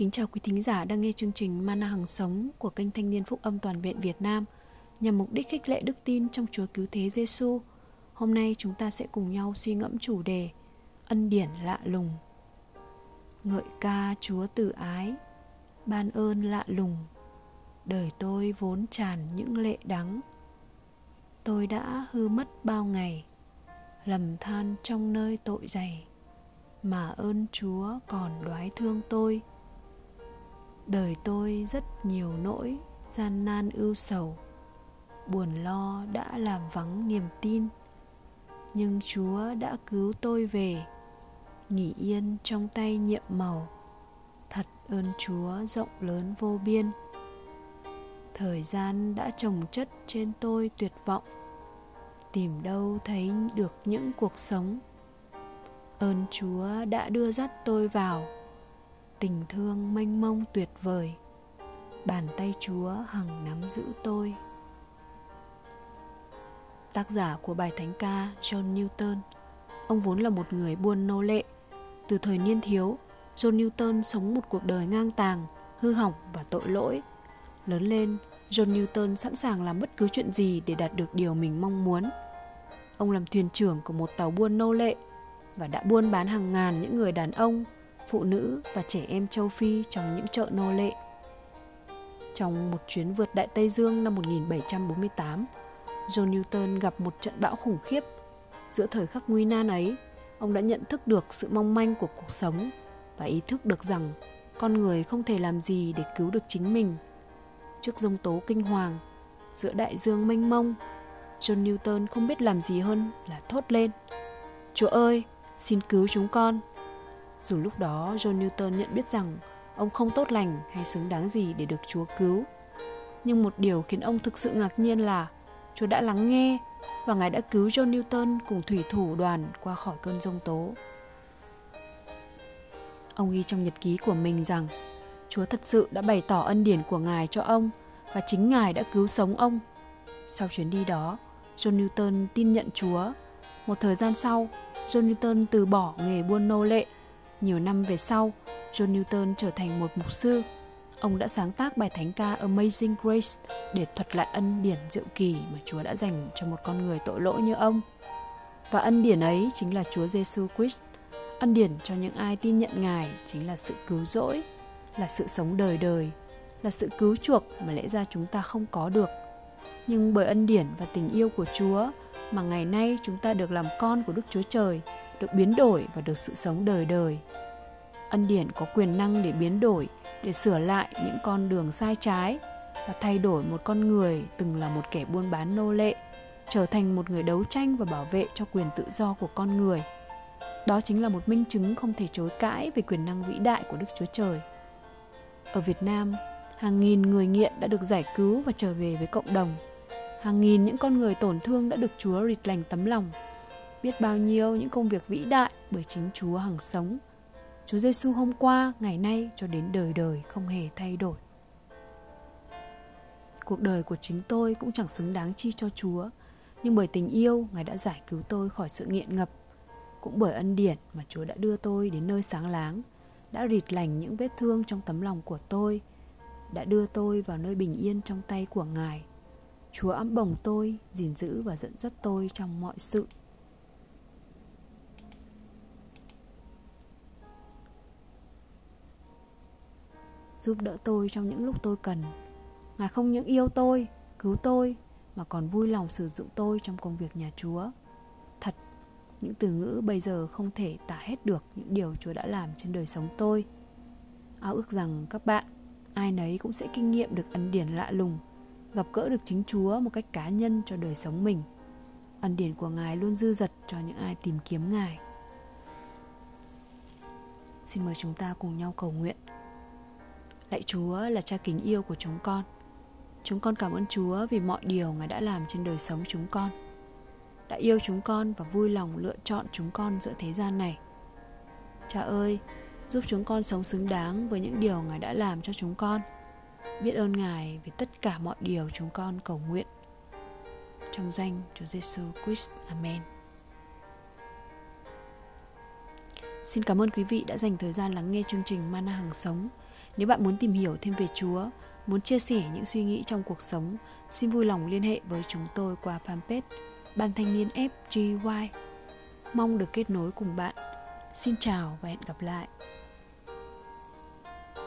kính chào quý thính giả đang nghe chương trình Mana Hằng Sống của kênh Thanh niên Phúc Âm Toàn viện Việt Nam nhằm mục đích khích lệ đức tin trong Chúa Cứu Thế Giêsu. Hôm nay chúng ta sẽ cùng nhau suy ngẫm chủ đề Ân điển lạ lùng. Ngợi ca Chúa từ ái, ban ơn lạ lùng. Đời tôi vốn tràn những lệ đắng. Tôi đã hư mất bao ngày, lầm than trong nơi tội dày mà ơn Chúa còn đoái thương tôi đời tôi rất nhiều nỗi gian nan ưu sầu. Buồn lo đã làm vắng niềm tin. Nhưng chúa đã cứu tôi về. Nghỉ yên trong tay nhiệm màu. Thật ơn chúa rộng lớn vô biên. Thời gian đã trồng chất trên tôi tuyệt vọng. Tìm đâu thấy được những cuộc sống. Ơn chúa đã đưa dắt tôi vào tình thương mênh mông tuyệt vời. Bàn tay chúa hằng nắm giữ tôi. Tác giả của bài thánh ca john newton. Ông vốn là một người buôn nô lệ. Từ thời niên thiếu, john newton sống một cuộc đời ngang tàng, hư hỏng và tội lỗi. Lớn lên, john newton sẵn sàng làm bất cứ chuyện gì để đạt được điều mình mong muốn. Ông làm thuyền trưởng của một tàu buôn nô lệ và đã buôn bán hàng ngàn những người đàn ông phụ nữ và trẻ em châu Phi trong những chợ nô lệ. Trong một chuyến vượt Đại Tây Dương năm 1748, John Newton gặp một trận bão khủng khiếp. Giữa thời khắc nguy nan ấy, ông đã nhận thức được sự mong manh của cuộc sống và ý thức được rằng con người không thể làm gì để cứu được chính mình. Trước dông tố kinh hoàng, giữa đại dương mênh mông, John Newton không biết làm gì hơn là thốt lên. Chúa ơi, xin cứu chúng con. Dù lúc đó John Newton nhận biết rằng ông không tốt lành hay xứng đáng gì để được Chúa cứu. Nhưng một điều khiến ông thực sự ngạc nhiên là Chúa đã lắng nghe và Ngài đã cứu John Newton cùng thủy thủ đoàn qua khỏi cơn giông tố. Ông ghi trong nhật ký của mình rằng Chúa thật sự đã bày tỏ ân điển của Ngài cho ông và chính Ngài đã cứu sống ông. Sau chuyến đi đó, John Newton tin nhận Chúa. Một thời gian sau, John Newton từ bỏ nghề buôn nô lệ nhiều năm về sau, John Newton trở thành một mục sư. Ông đã sáng tác bài thánh ca Amazing Grace để thuật lại ân điển diệu kỳ mà Chúa đã dành cho một con người tội lỗi như ông. Và ân điển ấy chính là Chúa Giêsu Christ. Ân điển cho những ai tin nhận Ngài chính là sự cứu rỗi, là sự sống đời đời, là sự cứu chuộc mà lẽ ra chúng ta không có được. Nhưng bởi ân điển và tình yêu của Chúa mà ngày nay chúng ta được làm con của Đức Chúa Trời, được biến đổi và được sự sống đời đời. Ân điển có quyền năng để biến đổi, để sửa lại những con đường sai trái và thay đổi một con người từng là một kẻ buôn bán nô lệ, trở thành một người đấu tranh và bảo vệ cho quyền tự do của con người. Đó chính là một minh chứng không thể chối cãi về quyền năng vĩ đại của đức chúa trời. Ở việt nam, hàng nghìn người nghiện đã được giải cứu và trở về với cộng đồng. Hàng nghìn những con người tổn thương đã được chúa rịt lành tấm lòng biết bao nhiêu những công việc vĩ đại bởi chính chúa hằng sống Chúa Giêsu hôm qua, ngày nay cho đến đời đời không hề thay đổi. Cuộc đời của chính tôi cũng chẳng xứng đáng chi cho Chúa, nhưng bởi tình yêu, Ngài đã giải cứu tôi khỏi sự nghiện ngập. Cũng bởi ân điển mà Chúa đã đưa tôi đến nơi sáng láng, đã rịt lành những vết thương trong tấm lòng của tôi, đã đưa tôi vào nơi bình yên trong tay của Ngài. Chúa ấm bồng tôi, gìn giữ và dẫn dắt tôi trong mọi sự. Giúp đỡ tôi trong những lúc tôi cần. Ngài không những yêu tôi, cứu tôi mà còn vui lòng sử dụng tôi trong công việc nhà Chúa. Thật, những từ ngữ bây giờ không thể tả hết được những điều Chúa đã làm trên đời sống tôi. Ao ước rằng các bạn, ai nấy cũng sẽ kinh nghiệm được ân điển lạ lùng, gặp gỡ được chính Chúa một cách cá nhân cho đời sống mình. Ân điển của Ngài luôn dư dật cho những ai tìm kiếm Ngài. Xin mời chúng ta cùng nhau cầu nguyện. Lạy Chúa là cha kính yêu của chúng con. Chúng con cảm ơn Chúa vì mọi điều Ngài đã làm trên đời sống chúng con. Đã yêu chúng con và vui lòng lựa chọn chúng con giữa thế gian này. Cha ơi, giúp chúng con sống xứng đáng với những điều Ngài đã làm cho chúng con. Biết ơn Ngài vì tất cả mọi điều chúng con cầu nguyện. Trong danh Chúa Giêsu Christ. Amen. Xin cảm ơn quý vị đã dành thời gian lắng nghe chương trình Mana Hằng Sống nếu bạn muốn tìm hiểu thêm về Chúa, muốn chia sẻ những suy nghĩ trong cuộc sống, xin vui lòng liên hệ với chúng tôi qua fanpage Ban Thanh niên FGY. Mong được kết nối cùng bạn. Xin chào và hẹn gặp lại.